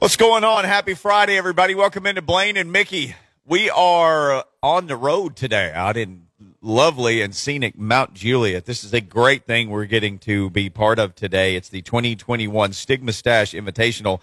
What's going on? Happy Friday, everybody. Welcome into Blaine and Mickey. We are on the road today out in lovely and scenic Mount Juliet. This is a great thing we're getting to be part of today. It's the 2021 Stigma Stash Invitational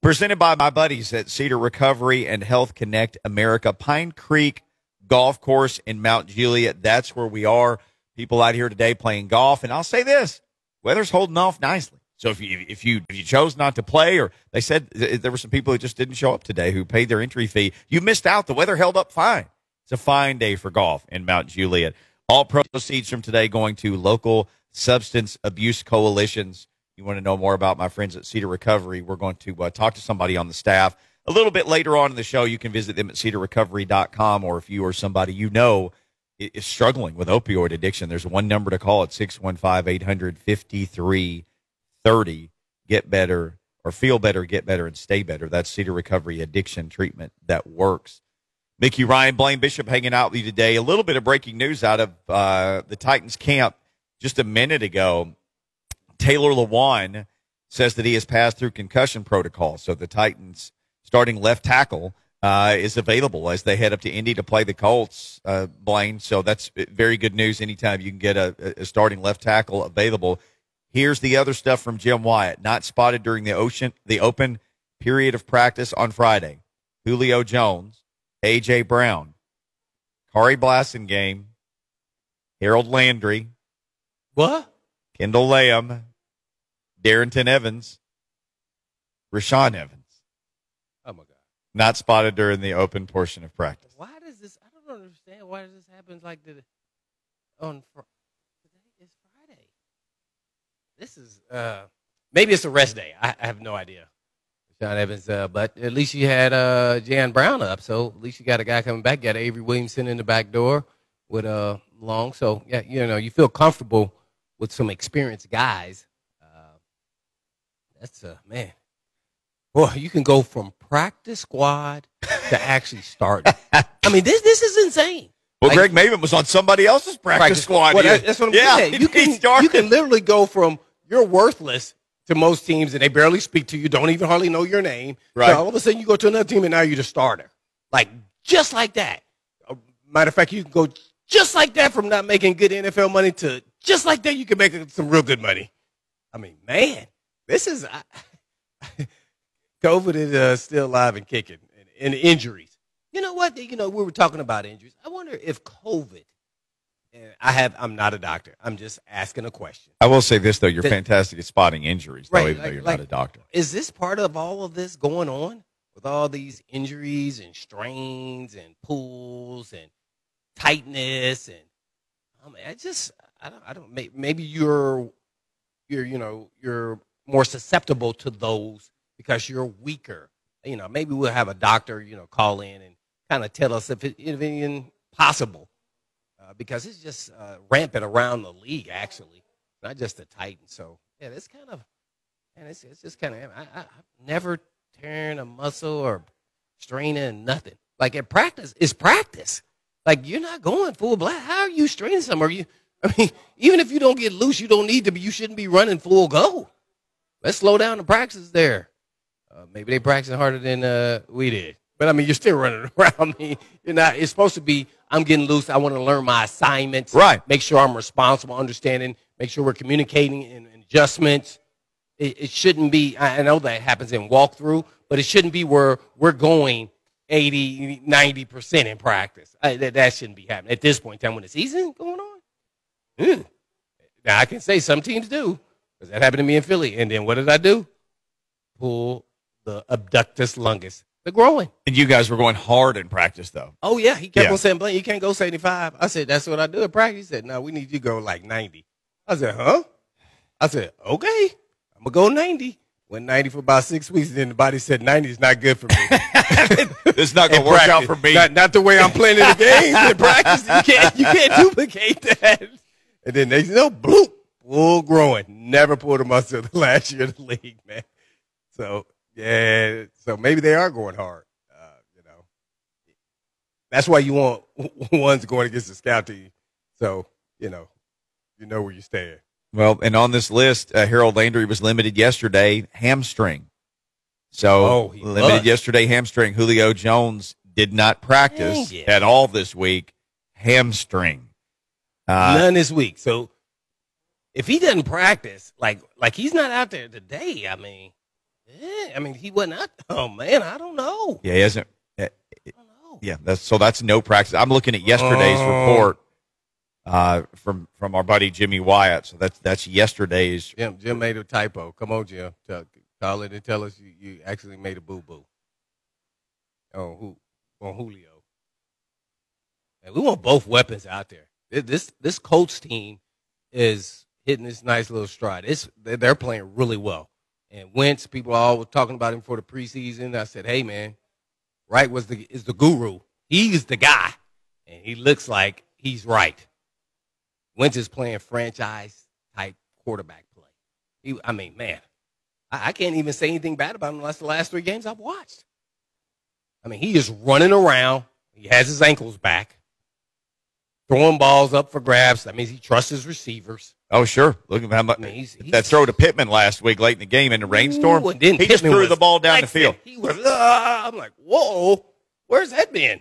presented by my buddies at Cedar Recovery and Health Connect America Pine Creek Golf Course in Mount Juliet. That's where we are. People out here today playing golf. And I'll say this weather's holding off nicely. So if you if you if you chose not to play, or they said there were some people who just didn't show up today who paid their entry fee, you missed out. The weather held up fine. It's a fine day for golf in Mount Juliet. All proceeds from today going to local substance abuse coalitions. You want to know more about my friends at Cedar Recovery? We're going to uh, talk to somebody on the staff a little bit later on in the show. You can visit them at cedarrecovery.com, or if you or somebody you know is struggling with opioid addiction, there's one number to call at 615 800 30, get better or feel better, get better, and stay better. That's Cedar Recovery Addiction Treatment that works. Mickey Ryan, Blaine Bishop hanging out with you today. A little bit of breaking news out of uh, the Titans camp just a minute ago. Taylor Lewan says that he has passed through concussion protocol. So the Titans starting left tackle uh, is available as they head up to Indy to play the Colts, uh, Blaine. So that's very good news anytime you can get a, a starting left tackle available. Here's the other stuff from Jim Wyatt. Not spotted during the ocean, the open period of practice on Friday. Julio Jones, A.J. Brown, Khari Blasingame, Harold Landry. What? Kendall Lamm, Darrynton Evans, Rashaan Evans. Oh my God! Not spotted during the open portion of practice. Why does this? I don't understand. Why does this happen like the on this is uh, maybe it's a rest day. I, I have no idea. Sean Evans, uh, but at least you had uh, Jayon Brown up, so at least you got a guy coming back. You got Avery Williamson in the back door with uh, Long, so yeah, you know you feel comfortable with some experienced guys. Uh, that's a uh, man. Boy, you can go from practice squad to actually start. I mean, this this is insane. Well, like, Greg Mabin was on somebody else's practice, practice squad. Well, that's what I'm yeah, saying. You can, you can literally go from you're worthless to most teams and they barely speak to you, don't even hardly know your name. Right. So all of a sudden you go to another team and now you're the starter. Like just like that. Uh, matter of fact, you can go just like that from not making good NFL money to just like that you can make some real good money. I mean, man, this is I, COVID is uh, still alive and kicking and, and injuries. You know what? You know, we were talking about injuries. I wonder if COVID I have I'm not a doctor. I'm just asking a question. I will say this though, you're the, fantastic at spotting injuries, though, even like, though you're like, not a doctor. Is this part of all of this going on with all these injuries and strains and pulls and tightness and I mean, I just I don't I don't maybe you're you're you know you're more susceptible to those because you're weaker. You know, maybe we'll have a doctor you know call in and kind of tell us if it, if even possible uh, because it's just uh, rampant around the league, actually, not just the Titans. So, yeah, it's kind of, and it's, it's just kind of, I, I, I've never tearing a muscle or straining nothing. Like at practice, it's practice. Like you're not going full blast. How are you straining some? Are you? I mean, even if you don't get loose, you don't need to be. You shouldn't be running full go. Let's slow down the practice there. Uh, maybe they practicing harder than uh, we did. But I mean, you're still running around. I mean, you're not. It's supposed to be. I'm getting loose. I want to learn my assignments. Right. Make sure I'm responsible, understanding. Make sure we're communicating and, adjustments. It, it, shouldn't be. I know that happens in walkthrough, but it shouldn't be where we're going 80, 90 percent in practice. I, that, that shouldn't be happening at this point in time when the season going on. Mm. Now I can say some teams do because that happened to me in Philly. And then what did I do? Pull the abductus longus they're growing. And you guys were going hard in practice, though. Oh yeah, he kept yeah. on saying, "Blaine, you can't go 75." I said, "That's what I do at practice." He said, "No, we need you to go like 90." I said, "Huh?" I said, "Okay, I'm gonna go 90." Went 90 for about six weeks, and then the body said 90 is not good for me. it's not gonna work practice. out for me. Not, not, the way I'm playing in the games in practice. You can't you can't duplicate that. And then they said, "No, bloop, full growing. Never pulled a muscle the last year of the league, man. So yeah, so maybe they are going hard. Uh, you know, that's why you want ones going against the scout team. So you know, you know where you stand. Well, and on this list, uh, Harold Landry was limited yesterday, hamstring. So Oh, he limited was. yesterday hamstring. Julio Jones did not practice Dang it. at all this week. Hamstring. Uh, None this week. So if he doesn't practice, like like he's not out there today, I mean, yeah, I mean he wasn't out. Oh man, I don't know. yeah, he hasn't. uh, I don't know. Yeah, that's so that's no practice. I'm looking at yesterday's Oh. report uh, from from our buddy Jimmy Wyatt. So that's that's yesterday's. Jim, Jim made a typo. Come on, Jim. Tell, call it and tell us you, you actually made a boo boo. Oh, who on Julio? And we want both weapons out there. This this, this Colts team is hitting this nice little stride. It's they're they're playing really well. And Wentz, people are always talking about him for the preseason. I said, hey man, Reich was the is the guru. He's the guy, and he looks like he's right. Wentz is playing franchise type quarterback play. He, I mean, man, I, I can't even say anything bad about him unless the last three games I've watched. I mean, he is running around. He has his ankles back, throwing balls up for grabs. That means he trusts his receivers. Oh sure, look at how much I mean, he's, he's that throw to Pittman last week late in the game in the rainstorm. Ooh, he just threw the ball down the field. He was. Uh, I'm like, whoa, where's that been?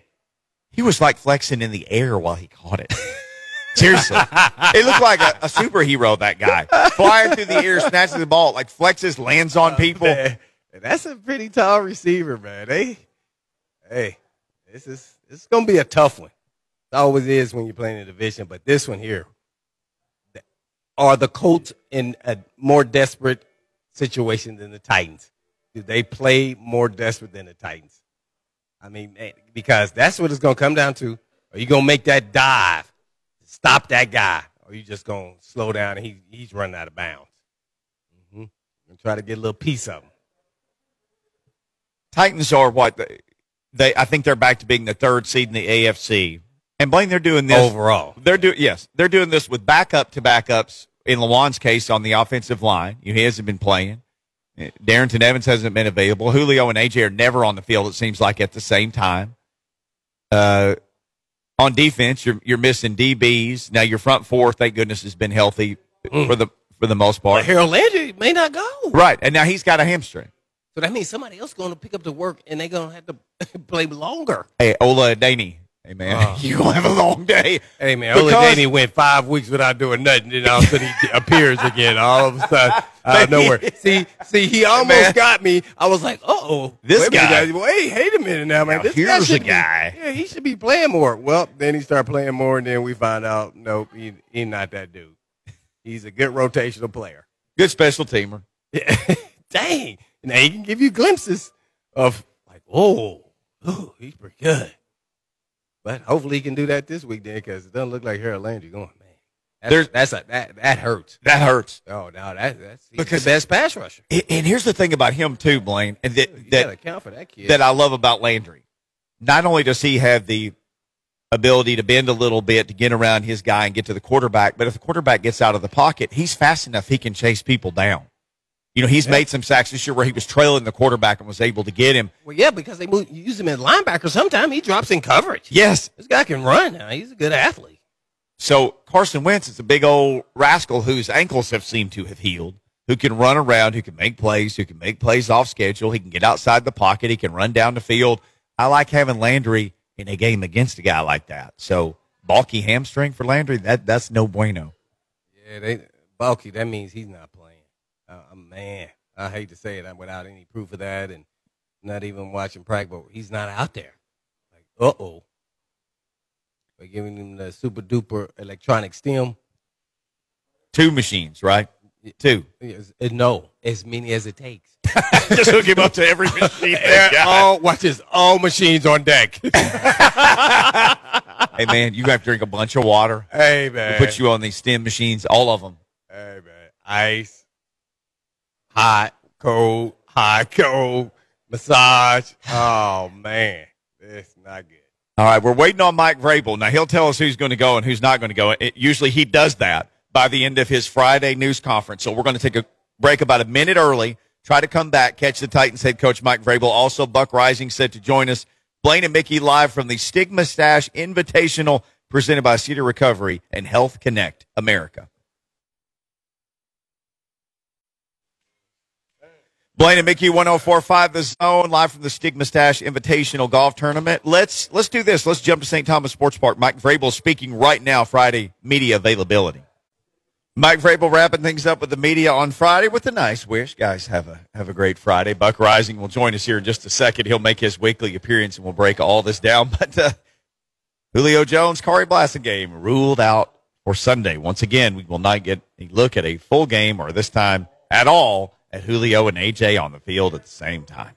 He was like flexing in the air while he caught it. Seriously, it looked like a, a superhero. That guy flying through the air, snatching the ball, like flexes, lands on people. Man, that's a pretty tall receiver, man. Hey, hey, this is this is gonna be a tough one. It always is when you're playing a division, but this one here, are the Colts in a more desperate situation than the Titans? Do they play more desperate than the Titans? I mean, man, because that's what it's gonna come down to. Are you gonna make that dive, stop that guy, or are you just gonna slow down and he, he's running out of bounds? hmm And try to get a little piece of him. Titans are what they, they. I think they're back to being the third seed in the AFC. And Blaine, they're doing this overall. They're doing yes, they're doing this with backup to backups. In Lewan's case, on the offensive line, he hasn't been playing. Darrynton Evans hasn't been available. Julio and AJ are never on the field. It seems like at the same time. Uh, on defense, you're you're missing DBs. Now your front four, thank goodness, has been healthy for the for the most But part. Harold Landry may not go. Right, and now he's got a hamstring. So that means somebody else going to pick up the work and they're going to have to play longer. Hey, Ola Adeniyi. Hey man, Oh. you gonna have a long day. Hey, man, Because- Ola Adeniyi went five weeks without doing nothing. Then all of a sudden he appears again all of a sudden out of nowhere. See, see, he almost Man. got me. I was like, uh oh, This guy- Wait, wait a minute now, man. Now, this guy here's should a be- guy. yeah, he should be playing more. Well, then he started playing more, and then we find out, nope, he, he's not that dude. He's a good rotational player. Good special teamer. Dang. Now he can give you glimpses of like, oh, ooh, he's pretty good. But hopefully he can do that this week then, because it doesn't look like Harold Landry going, man. That's, There's- that's a that that hurts. That hurts. Oh no, that that's he's Because- the best pass rusher. And- And here's the thing about him too, Blaine, and that You that account for that kid. that I love about Landry. Not only does he have the ability to bend a little bit to get around his guy and get to the quarterback, but if the quarterback gets out of the pocket, he's fast enough he can chase people down. You know, he's Yeah. made some sacks this year where he was trailing the quarterback and was able to get him. well, yeah, because they move, use him as linebacker. Sometimes he drops in coverage. Yes. This guy can run. Now he's a good athlete. So Carson Wentz is a big old rascal whose ankles have seemed to have healed, who can run around, who can make plays, who can make plays off schedule. He can get outside the pocket. He can run down the field. I like having Landry in a game against a guy like that. So bulky hamstring for Landry, that that's no bueno. Yeah, they bulky. That means he's not playing. Uh, man, I hate to say it I'm without any proof of that, and not even watching practice. But he's not out there. Like, uh oh. We're giving him the super duper electronic stem. Two machines, right? Two. Yes, uh, no, as many as it takes. Just hook him up to every machine. they Yeah, all watch this. All machines on deck. hey man, you have to drink a bunch of water. hey man, We put you on these stem machines, all of them. Hey man. Ice. Hot, cold, hot, cold, massage. Oh man. It's not good. All right, we're waiting on Mike Vrabel. Now he'll tell us who's going to go and who's not going to go. It, usually he does that by the end of his Friday news conference. So we're going to take a break about a minute early. Try to come back, catch the Titans head coach Mike Vrabel. Also, Buck Reising said to join us. Blaine and Mickey live from the Stigma Stash Invitational presented by Cedar Recovery and Health Connect America. Blaine and Mickey 1045 the zone live from the Stigma Mustache Invitational Golf Tournament. Let's let's do this. Let's jump to St. Thomas Sports Park. Mike Vrabel speaking right now, Friday media availability. Mike Vrabel wrapping things up with the media on Friday with a nice wish. Guys, have a have a great Friday. Buck Reising will join us here in just a second. He'll make his weekly appearance and we'll break all this down. But uh, Julio Jones, Khari Blasingame ruled out for Sunday. Once again, we will not get a look at a full game or this time at all at Julio and AJ on the field at the same time.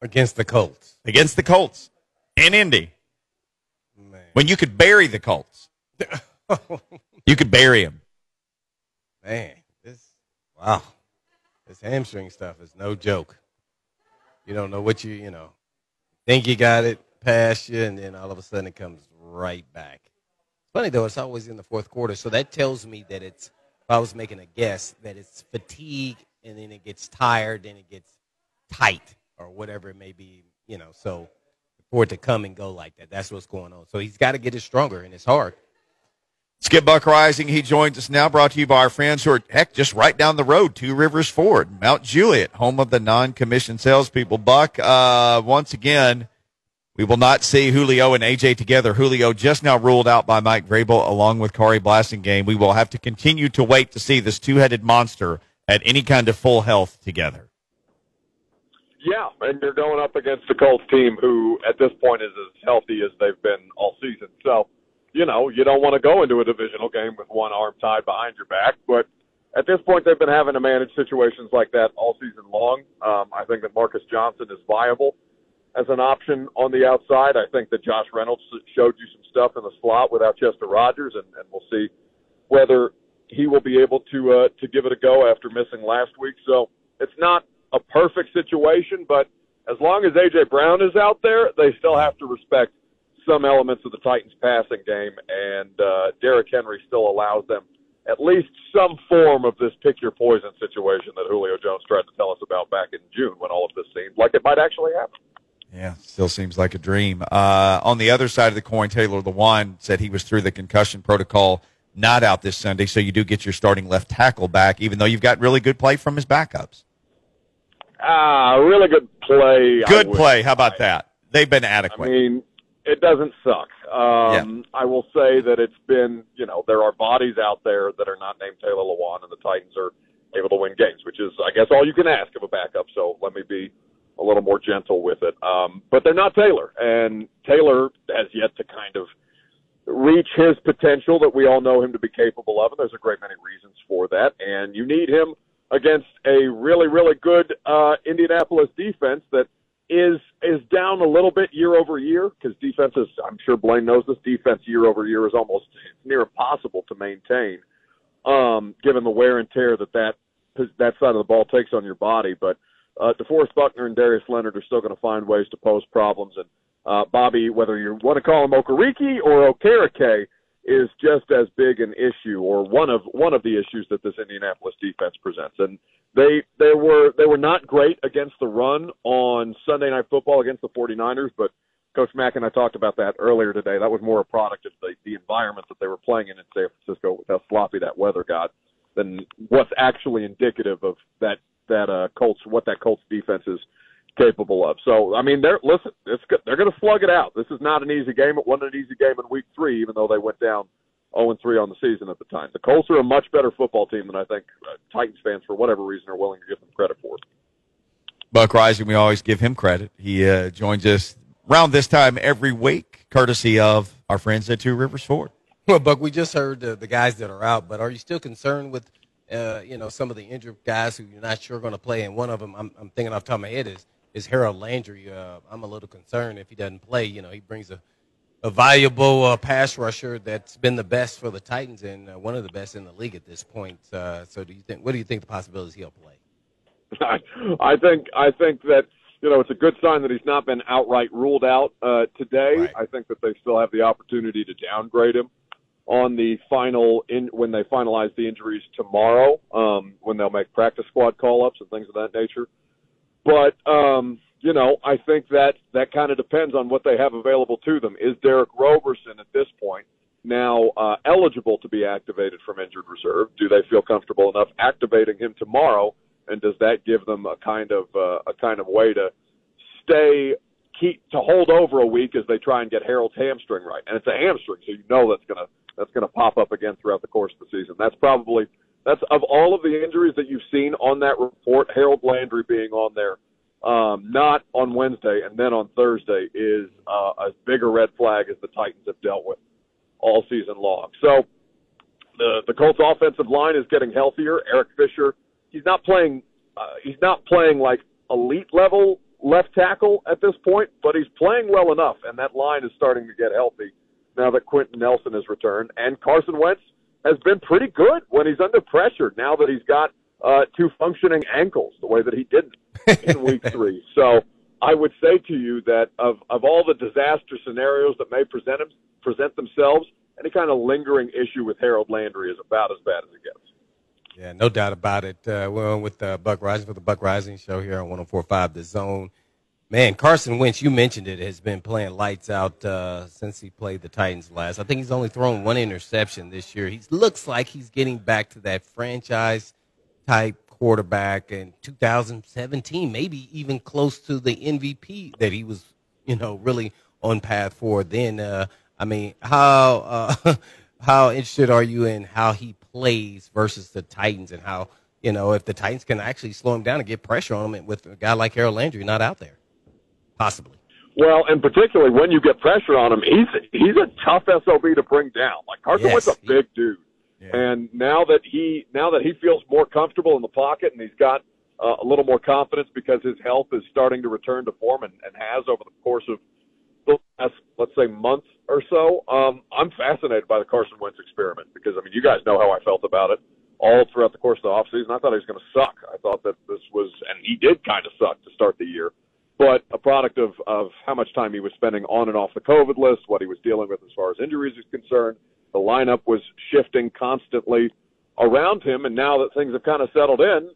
Against the Colts. Against the Colts in Indy. Man. When you could bury the Colts. you could bury them. Man, this wow. This hamstring stuff is no joke. You don't know what you, you know, think you got it past you, and then all of a sudden it comes right back. Funny though, it's always in the fourth quarter, so that tells me that it's. I was making a guess, that it's fatigue, and then it gets tired, then it gets tight, or whatever it may be. You know, so for it to come and go like that, that's what's going on. So he's got to get it stronger, and it's hard. Skip Buck Reising, he joins us now, brought to you by our friends who are, heck, just right down the road, Two Rivers Ford, Mount Juliet, home of the non-commissioned salespeople. Buck, uh, once again, we will not see Julio and AJ together. Julio just now ruled out by Mike Vrabel along with Khari Blasingame. We will have to continue to wait to see this two-headed monster at any kind of full health together. Yeah, and you're going up against the Colts team who at this point is as healthy as they've been all season. So, you know, you don't want to go into a divisional game with one arm tied behind your back, but at this point they've been having to manage situations like that all season long. Um, I think that Marcus Johnson is viable as an option on the outside. I think that Josh Reynolds showed you some stuff in the slot without Chester Rogers, and, and we'll see whether he will be able to uh, to give it a go after missing last week. So it's not a perfect situation, but as long as AJ Brown is out there, they still have to respect some elements of the Titans' passing game, and uh, Derrick Henry still allows them at least some form of this pick your poison situation that Julio Jones tried to tell us about back in June when all of this seemed like it might actually happen. Yeah, still seems like a dream. Uh, on the other side of the coin, Taylor Lewan said he was through the concussion protocol, not out this Sunday, so you do get your starting left tackle back, even though you've got really good play from his backups. Ah, really good play. Good play. How about that? They've been adequate. I mean, it doesn't suck. Um, yeah. I will say that it's been, you know, there are bodies out there that are not named Taylor Lewan, and the Titans are able to win games, which is, I guess, all you can ask of a backup. So let me be a little more gentle with it. Um, but they're not Taylor, and Taylor has yet to kind of reach his potential that we all know him to be capable of, and there's a great many reasons for that. And you need him against a really, really good uh, Indianapolis defense that is is down a little bit year over year because defenses. I'm sure Blaine knows this defense year over year is almost near impossible to maintain, um, given the wear and tear that that that side of the ball takes on your body. But uh, DeForest Buckner and Darius Leonard are still going to find ways to pose problems. And uh, Bobby, whether you want to call him Okereke or Okereke, is just as big an issue or one of one of the issues that this Indianapolis defense presents. And they they were they were not great against the run on Sunday night football against the 49ers, but Coach Mack and I talked about that earlier today. That was more a product of the, the environment that they were playing in in San Francisco with how sloppy that weather got than what's actually indicative of that that uh, Colts what that Colts defense is capable of. So I mean, they're listen, it's good. they're going to slug it out. This is not an easy game. It wasn't an easy game in Week Three, even though they went down 0 and 3 on the season at the time. The Colts are a much better football team than I think uh, Titans fans, for whatever reason, are willing to give them credit for. Buck Reising, we always give him credit. He uh, joins us around this time every week, courtesy of our friends at Two Rivers Ford. Well, Buck, we just heard uh, the guys that are out, but are you still concerned with uh, you know, some of the injured guys who you're not sure going to play, and one of them I'm, I'm thinking off the top of my head is is Harold Landry. Uh, I'm a little concerned if he doesn't play. You know, he brings a a valuable uh, pass rusher that's been the best for the Titans and uh, one of the best in the league at this point. Uh, so, do you think? What do you think the possibilities he'll play? I think I think that you know it's a good sign that he's not been outright ruled out uh, today. Right. I think that they still have the opportunity to downgrade him on the final in when they finalize the injuries tomorrow, um, when they'll make practice squad call ups and things of that nature. But um, you know, I think that that kind of depends on what they have available to them. Is Derick Roberson at this point now uh, eligible to be activated from injured reserve? Do they feel comfortable enough activating him tomorrow and does that give them a kind of uh, a kind of way to stay keep to hold over a week as they try and get Harold's hamstring right? And it's a hamstring, so you know that's gonna that's gonna pop up again throughout the course of the season. That's probably that's of all of the injuries that you've seen on that report, Harold Landry being on there um, not on Wednesday and then on Thursday is uh, a red flag as the Titans have dealt with all season long. So the the Colts offensive line is getting healthier. Eric Fisher, he's not playing uh, he's not playing like elite level left tackle at this point, but he's playing well enough, and that line is starting to get healthy now that Quenton Nelson has returned. And Carson Wentz has been pretty good when he's under pressure now that he's got uh, two functioning ankles the way that he didn't in week three. So I would say to you that of, of all the disaster scenarios that may present, present themselves, any kind of lingering issue with Harold Landry is about as bad as it gets. Yeah, no doubt about it. Uh, we're on with uh, Buck Reising for the Buck Reising Show here on 104.5 The Zone. Man, Carson Wentz, you mentioned it, has been playing lights out uh, since he played the Titans last. I think he's only thrown one interception this year. He looks like he's getting back to that franchise type quarterback in 2017, maybe even close to the MVP that he was, you know, really on path for. Then, uh, I mean, how uh, how interested are you in how he plays versus the Titans and how you know if the Titans can actually slow him down and get pressure on him with a guy like Harold Landry not out there, possibly. Well, and particularly when you get pressure on him, he's he's a tough sob to bring down. Like Carson yes, Wentz a big dude. And now that he now that he feels more comfortable in the pocket and he's got uh, a little more confidence because his health is starting to return to form and, and has over the course of the last let's say month or so, um, I'm fascinated by the Carson Wentz experiment because I mean you guys know how I felt about it all throughout the course of the offseason. I thought he was going to suck. I thought that this was and he did kind of suck to start the year but a product of, of how much time he was spending on and off the COVID list, what he was dealing with as far as injuries is concerned, the lineup was shifting constantly around him, and now that things have kind of settled in,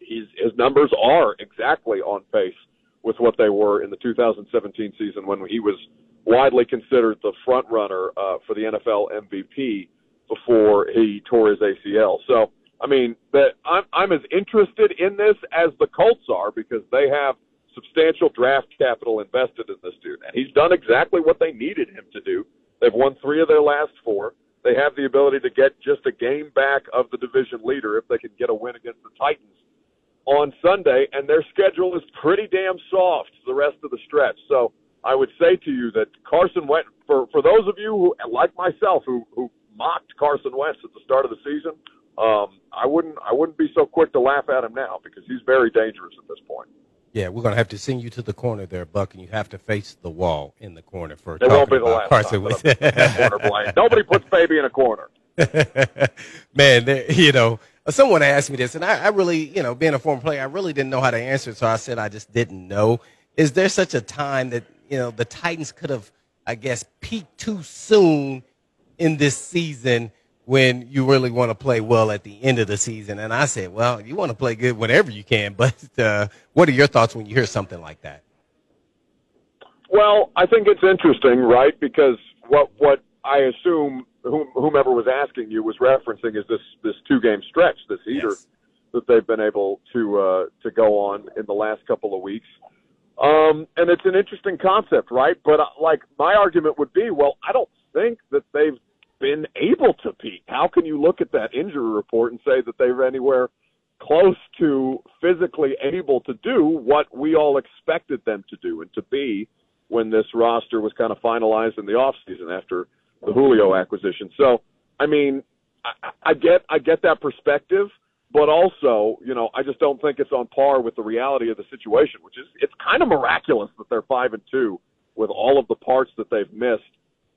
his, his numbers are exactly on pace with what they were in the 2017 season when he was widely considered the front runner uh, for the NFL MVP before he tore his ACL. So, I mean, that I'm I'm as interested in this as the Colts are because they have substantial draft capital invested in this dude, and he's done exactly what they needed him to do They've won three of their last four. They have the ability to get just a game back of the division leader if they can get a win against the Titans on Sunday, and their schedule is pretty damn soft the rest of the stretch. So I would say to you that Carson Wentz, for for those of you who, like myself, who who mocked Carson Wentz at the start of the season, um, I wouldn't I wouldn't be so quick to laugh at him now because he's very dangerous at this point. Yeah, we're gonna have to send you to the corner there, Buck, and you have to face the wall in the corner for. It won't be the last Carson time. corner Nobody puts baby in a corner. Man, you know, someone asked me this, and I, I, really, you know, being a former player, I really didn't know how to answer it, so I said I just didn't know. Is there such a time that you know the Titans could have, I guess, peaked too soon in this season? When you really want to play well at the end of the season. And I said, well, you want to play good whenever you can, but uh, what are your thoughts when you hear something like that? Well, I think it's interesting, right? Because what what I assume whomever was asking you was referencing is this this two game stretch, this heater yes. that they've been able to uh, to go on in the last couple of weeks. Um, and it's an interesting concept, right? But uh, like my argument would be, well, I don't think that they've been able to peak. How can you look at that injury report and say that they were anywhere close to physically able to do what we all expected them to do and to be when this roster was kind of finalized in the offseason after the Julio acquisition. So, I mean, I, I get I get that perspective, but also, you know, I just don't think it's on par with the reality of the situation, which is it's kind of miraculous that they're five and two with all of the parts that they've missed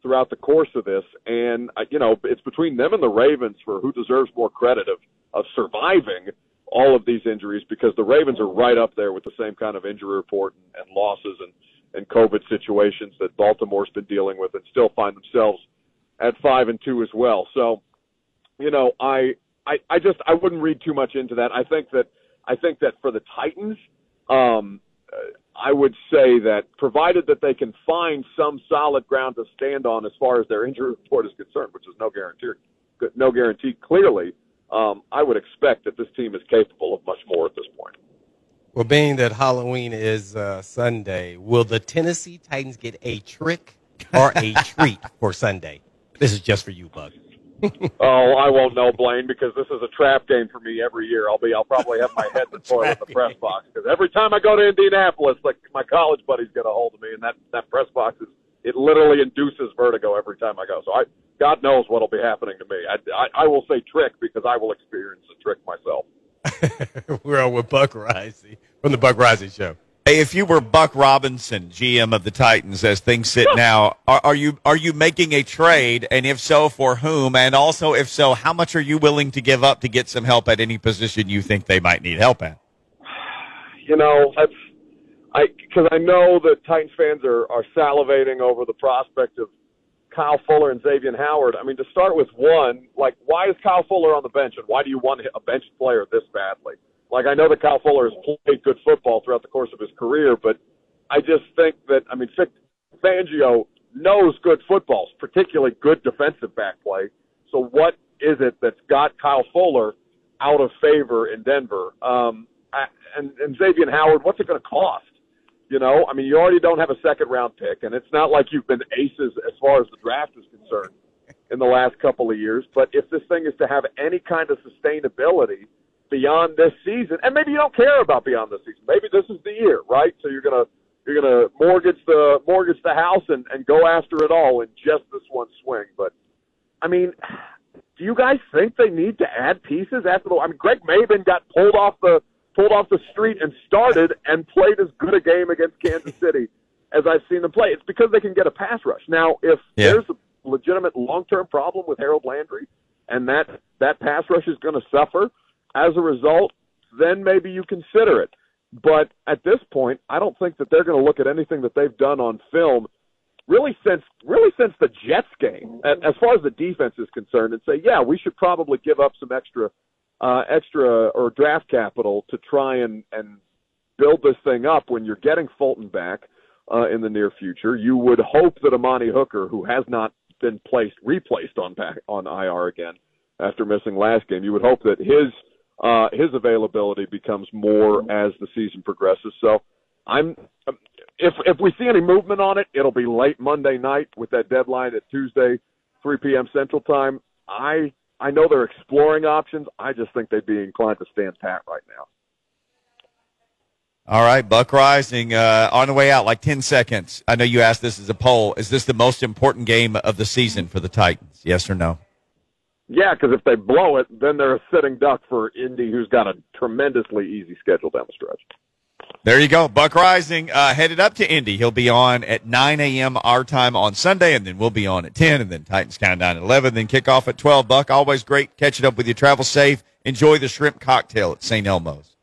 throughout the course of this. And, uh, you know, it's between them and the Ravens for who deserves more credit of, of surviving all of these injuries because the Ravens are right up there with the same kind of injury report and, and losses and, and COVID situations that Baltimore's been dealing with and still find themselves at five and two as well. So, you know, I, I, I just, I wouldn't read too much into that. I think that, I think that for the Titans, um, I would say that provided that they can find some solid ground to stand on as far as their injury report is concerned, which is no guarantee, no guarantee clearly, um, I would expect that this team is capable of much more at this point. Well, being that Halloween is uh, Sunday, will the Tennessee Titans get a trick or a treat for Sunday? This is just for you, Buck. oh, I won't know, Blaine, because this is a trap game for me every year. I'll be, I'll probably have my head in the toilet in the press box because every time I go to Indianapolis, like my college buddies get a hold of me, and that that press box is it literally induces vertigo every time I go. So I, God knows what'll be happening to me. I, I, I will say trick because I will experience a trick myself. We're on with Buck Reising from the Buck Reising Show. Hey, if you were Buck Robinson, GM of the Titans, as things sit now, are, are, you are you making a trade, and if so, for whom? And also, if so, how much are you willing to give up to get some help at any position you think they might need help at? You know, I because I know that Titans fans are are salivating over the prospect of Kyle Fuller and Xavier Howard. I mean, to start with one, like why is Kyle Fuller on the bench, and why do you want a bench player this badly? Like I know that Kyle Fuller has played good football throughout the course of his career, but I just think that I mean Fangio knows good football, particularly good defensive back play. So what is it that's got Kyle Fuller out of favor in Denver? Um, and, and Xavier Howard, what's it going to cost? You know, I mean, you already don't have a second round pick, and it's not like you've been aces as far as the draft is concerned in the last couple of years. But if this thing is to have any kind of sustainability beyond this season, and maybe you don't care about beyond this season, maybe this is the year, right? So you're gonna you're gonna mortgage the mortgage the house and and go after it all in just this one swing. But I mean, do you guys think they need to add pieces after the? I mean, Greg Mabin got pulled off the pulled off the street and started and played as good a game against Kansas City as I've seen them play. It's because they can get a pass rush. Now, if yeah. there's a legitimate long-term problem with Harold Landry and that that pass rush is going to suffer as a result, then maybe you consider it. But at this point, I don't think that they're going to look at anything that they've done on film really since really since the Jets game, as far as the defense is concerned, and say, yeah, we should probably give up some extra uh, extra or draft capital to try and and build this thing up when you're getting Fulton back uh, in the near future. You would hope that Amani Hooker, who has not been placed replaced on back on IR again after missing last game, you would hope that his uh, his availability becomes more as the season progresses. So I'm if if we see any movement on it, it'll be late Monday night with that deadline at Tuesday, 3 p.m. Central Time. I I know they're exploring options. I just think they'd be inclined to stand pat right now. All right, Buck Reising uh, on the way out, like 10 seconds. I know you asked this as a poll. Is this the most important game of the season for the Titans? Yes or no? Yeah, because if they blow it, then they're a sitting duck for Indy, who's got a tremendously easy schedule down the stretch. There you go. Buck Reising uh, headed up to Indy. He'll be on at 9 a.m. our time on Sunday, and then we'll be on at 10, and then Titans Countdown at 11, then kick off at 12. Buck, always great catching up with you. Travel safe. Enjoy the shrimp cocktail at St. Elmo's.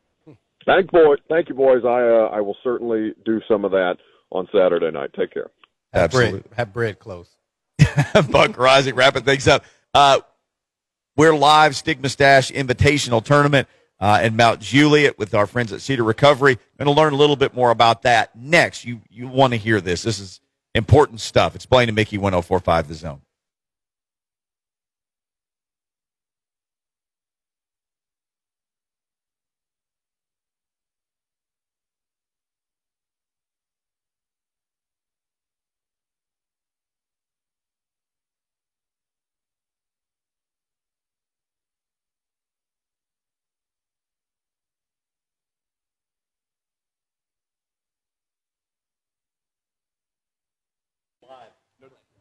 Thank, boy. Thank you, boys. I, uh, I will certainly do some of that on Saturday night. Take care. Have Absolutely. Bread, have bread close. Buck Reising wrapping things up. Uh, we're live Stigma Stash Invitational Tournament uh, in Mount Juliet with our friends at Cedar Recovery. Going to learn a little bit more about that next. You you want to hear this? This is important stuff. It's Blaine and Mickey 1045 The Zone.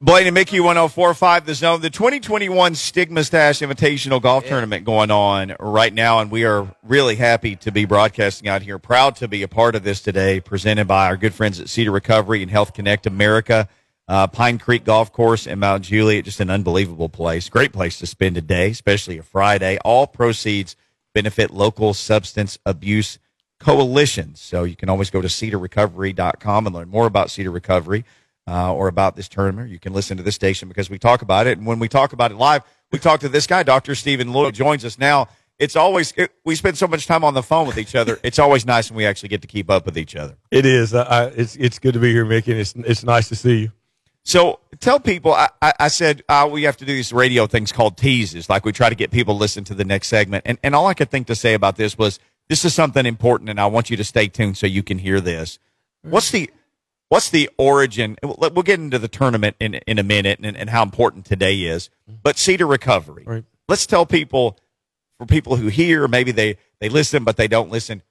Blaine and Mickey 1045 the zone. The 2021 Stigma Stash Invitational Golf yeah. Tournament going on right now, and we are really happy to be broadcasting out here. Proud to be a part of this today, presented by our good friends at Cedar Recovery and Health Connect America. Uh, Pine Creek Golf Course in Mount Juliet, just an unbelievable place. Great place to spend a day, especially a Friday. All proceeds benefit local substance abuse coalitions. So you can always go to cedarrecovery.com and learn more about Cedar Recovery uh, or about this tournament, you can listen to this station because we talk about it. And when we talk about it live, we talk to this guy, Dr. Stephen Lloyd, joins us now. It's always, it, we spend so much time on the phone with each other. It's always nice when we actually get to keep up with each other. It is. Uh, it's, it's good to be here, Mickey, and it's, it's nice to see you. So tell people, I, I, I said uh, we have to do these radio things called teases, like we try to get people to listen to the next segment. And, and all I could think to say about this was this is something important, and I want you to stay tuned so you can hear this. What's the what's the origin? We'll get into the tournament in in a minute and, and how important today is. But Cedar Recovery. Right. Let's tell people for people who hear, maybe they they listen but they don't listen.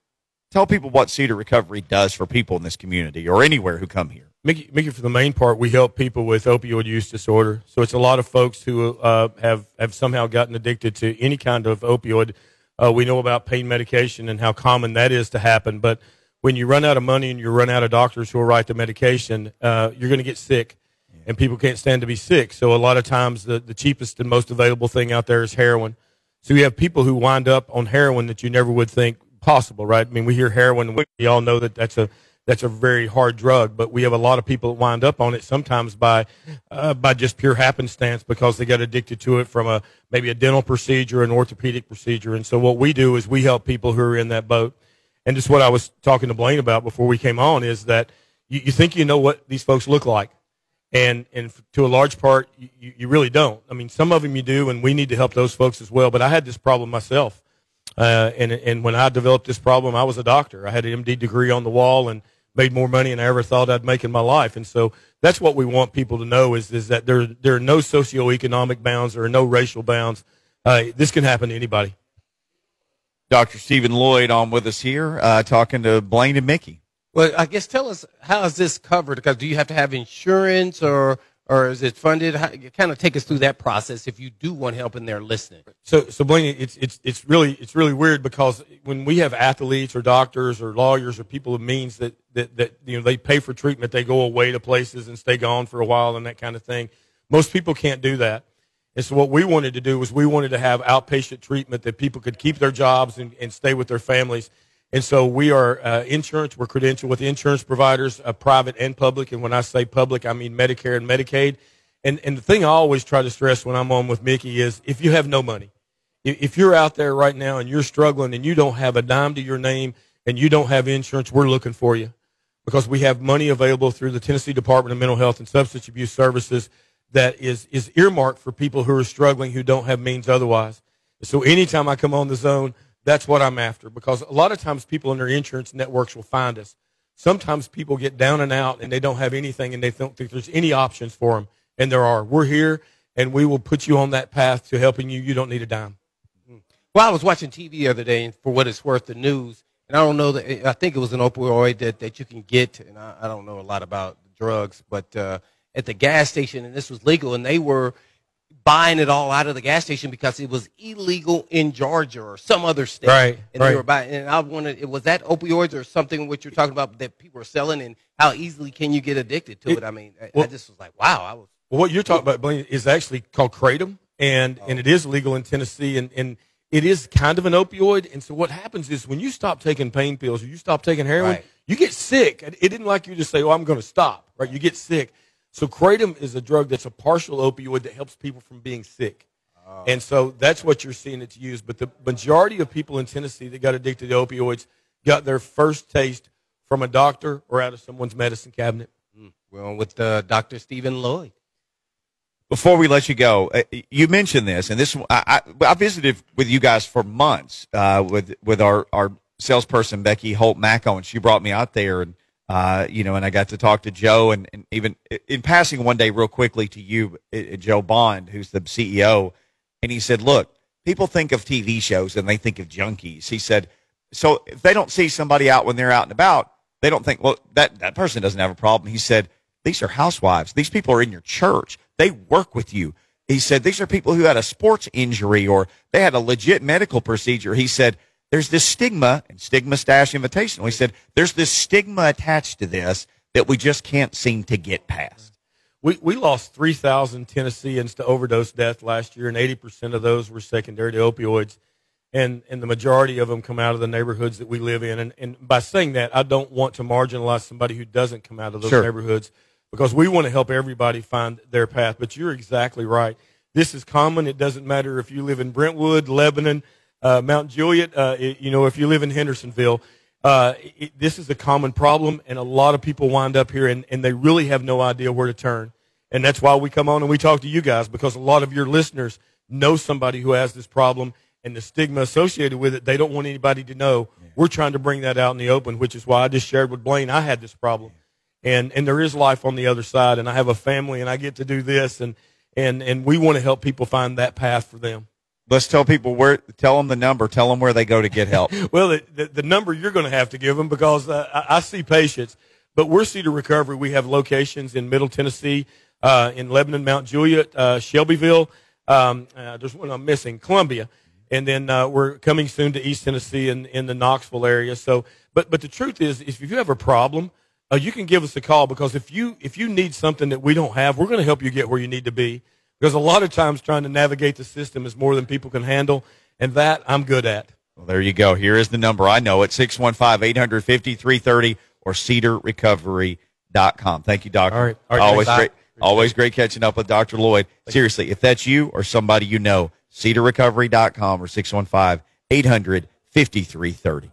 Tell people what Cedar Recovery does for people in this community or anywhere who come here. Mickey, Mickey, for the main part, we help people with opioid use disorder. So it's a lot of folks who uh, have have somehow gotten addicted to any kind of opioid. Uh, we know about pain medication and how common that is to happen. But when you run out of money and you run out of doctors who will write the medication, uh, you're going to get sick, and people can't stand to be sick. So a lot of times, the, the cheapest and most available thing out there is heroin. So you have people who wind up on heroin that you never would think possible, right? I mean, we hear heroin, we all know that that's a that's a very hard drug, but we have a lot of people that wind up on it sometimes by uh, by just pure happenstance because they got addicted to it from a maybe a dental procedure, an orthopedic procedure, and so what we do is we help people who are in that boat. And just what I was talking to Blaine about before we came on is that you, you think you know what these folks look like, and and to a large part you, you really don't. I mean, some of them you do, and we need to help those folks as well. But I had this problem myself. Uh, and and when I developed this problem, I was a doctor. I had an MD degree on the wall and made more money than I ever thought I'd make in my life. And so that's what we want people to know is is that there there are no socioeconomic bounds, there are no racial bounds. Uh, this can happen to anybody. Dr. Stephen Lloyd on with us here, uh, talking to Blaine and Mickey. Well, I guess tell us how is this covered? Because do you have to have insurance or or is it funded? How, kind of take us through that process if you do want help and they're listening. So, so Blaine, it's it's it's really it's really weird because when we have athletes or doctors or lawyers or people of means that that that you know they pay for treatment, they go away to places and stay gone for a while and that kind of thing. Most people can't do that. And so what we wanted to do was we wanted to have outpatient treatment that people could keep their jobs and, and stay with their families. And so we are uh, insurance. We're credentialed with insurance providers, uh, private and public. And when I say public, I mean Medicare and Medicaid. And, and the thing I always try to stress when I'm on with Mickey is if you have no money, if you're out there right now and you're struggling and you don't have a dime to your name and you don't have insurance, we're looking for you because we have money available through the Tennessee Department of Mental Health and Substance Abuse Services that is, is earmarked for people who are struggling who don't have means otherwise. So anytime I come on the zone, that's what I'm after because a lot of times people in their insurance networks will find us. Sometimes people get down and out and they don't have anything and they don't think there's any options for them. And there are. We're here and we will put you on that path to helping you. You don't need a dime. Well, I was watching TV the other day, and for what it's worth, the news, and I don't know that I think it was an opioid that, that you can get, and I, I don't know a lot about drugs, but uh, at the gas station, and this was legal, and they were buying it all out of the gas station because it was illegal in Georgia or some other state. Right, And right. they were buying, and I wanted, was that opioids or something what you're talking about that people are selling, and how easily can you get addicted to it? It- I mean, I, I just was like, wow, I was. Well, what you're talking about, Blaine, is actually called kratom, and oh. and it is legal in Tennessee, and and it is kind of an opioid. And so what happens is when you stop taking pain pills or you stop taking heroin, Right. you get sick. It it didn't like you to say, "Oh, I'm going to stop." Right? You get sick. So kratom is a drug that's a partial opioid that helps people from being sick. And so that's what you're seeing it's used. But the majority of people in Tennessee that got addicted to opioids got their first taste from a doctor or out of someone's medicine cabinet. Well, with uh, Dr. Stephen Lloyd. Before we let you go, uh, you mentioned this, and this I, I, I visited with you guys for months uh, with with our our salesperson Becky Holt Macko, and she brought me out there, and uh, you know, and I got to talk to Joe, and, and even in passing one day, real quickly to you, uh, Joe Bond, who's the CEO, and he said, "Look, people think of TV shows and they think of junkies." He said, "So if they don't see somebody out when they're out and about, they don't think, well, that that person doesn't have a problem." He said, "These are housewives. These people are in your church. They work with you." He said, "These are people who had a sports injury or they had a legit medical procedure." He said, "There's this stigma and stigma stash invitational." He said, "There's this stigma attached to this that we just can't seem to get past." We, we lost 3,000 Tennesseans to overdose death last year, and 80% of those were secondary to opioids. And, and the majority of them come out of the neighborhoods that we live in. And, and by saying that, I don't want to marginalize somebody who doesn't come out of those Sure. neighborhoods because we want to help everybody find their path. But you're exactly right. This is common. It doesn't matter if you live in Brentwood, Lebanon, uh, Mount Juliet, uh, it- you know, if you live in Hendersonville. Uh, it, this is a common problem, and a lot of people wind up here, and, and they really have no idea where to turn. And that's why we come on and we talk to you guys because a lot of your listeners know somebody who has this problem and the stigma associated with it. They don't want anybody to know. We're trying to bring that out in the open, which is why I just shared with Blaine I had this problem. And, and there is life on the other side. And I have a family and I get to do this. And, and, and we want to help people find that path for them. Let's tell people where, tell them the number, tell them where they go to get help. well, the, the, the, number you're going to have to give them because uh, I, I, see patients, but we're Cedar Recovery. We have locations in Middle Tennessee, uh, in Lebanon, Mount Juliet, uh, Shelbyville. Um, uh, there's one I'm missing, Columbia. And then uh, we're coming soon to East Tennessee and in the Knoxville area. So, but, but the truth is, if you have a problem, uh, you can give us a call because if you, if you need something that we don't have, we're going to help you get where you need to be. Because a lot of times trying to navigate the system is more than people can handle, and that I'm good at. Well, there you go. Here is the number. I know it 615 850 330 or cedarrecovery.com. Thank you, Doctor. All right. All right always great. Always great catching up with Dr. Lloyd. Seriously, if that's you or somebody you know, cedarrecovery.com or 615 850 330.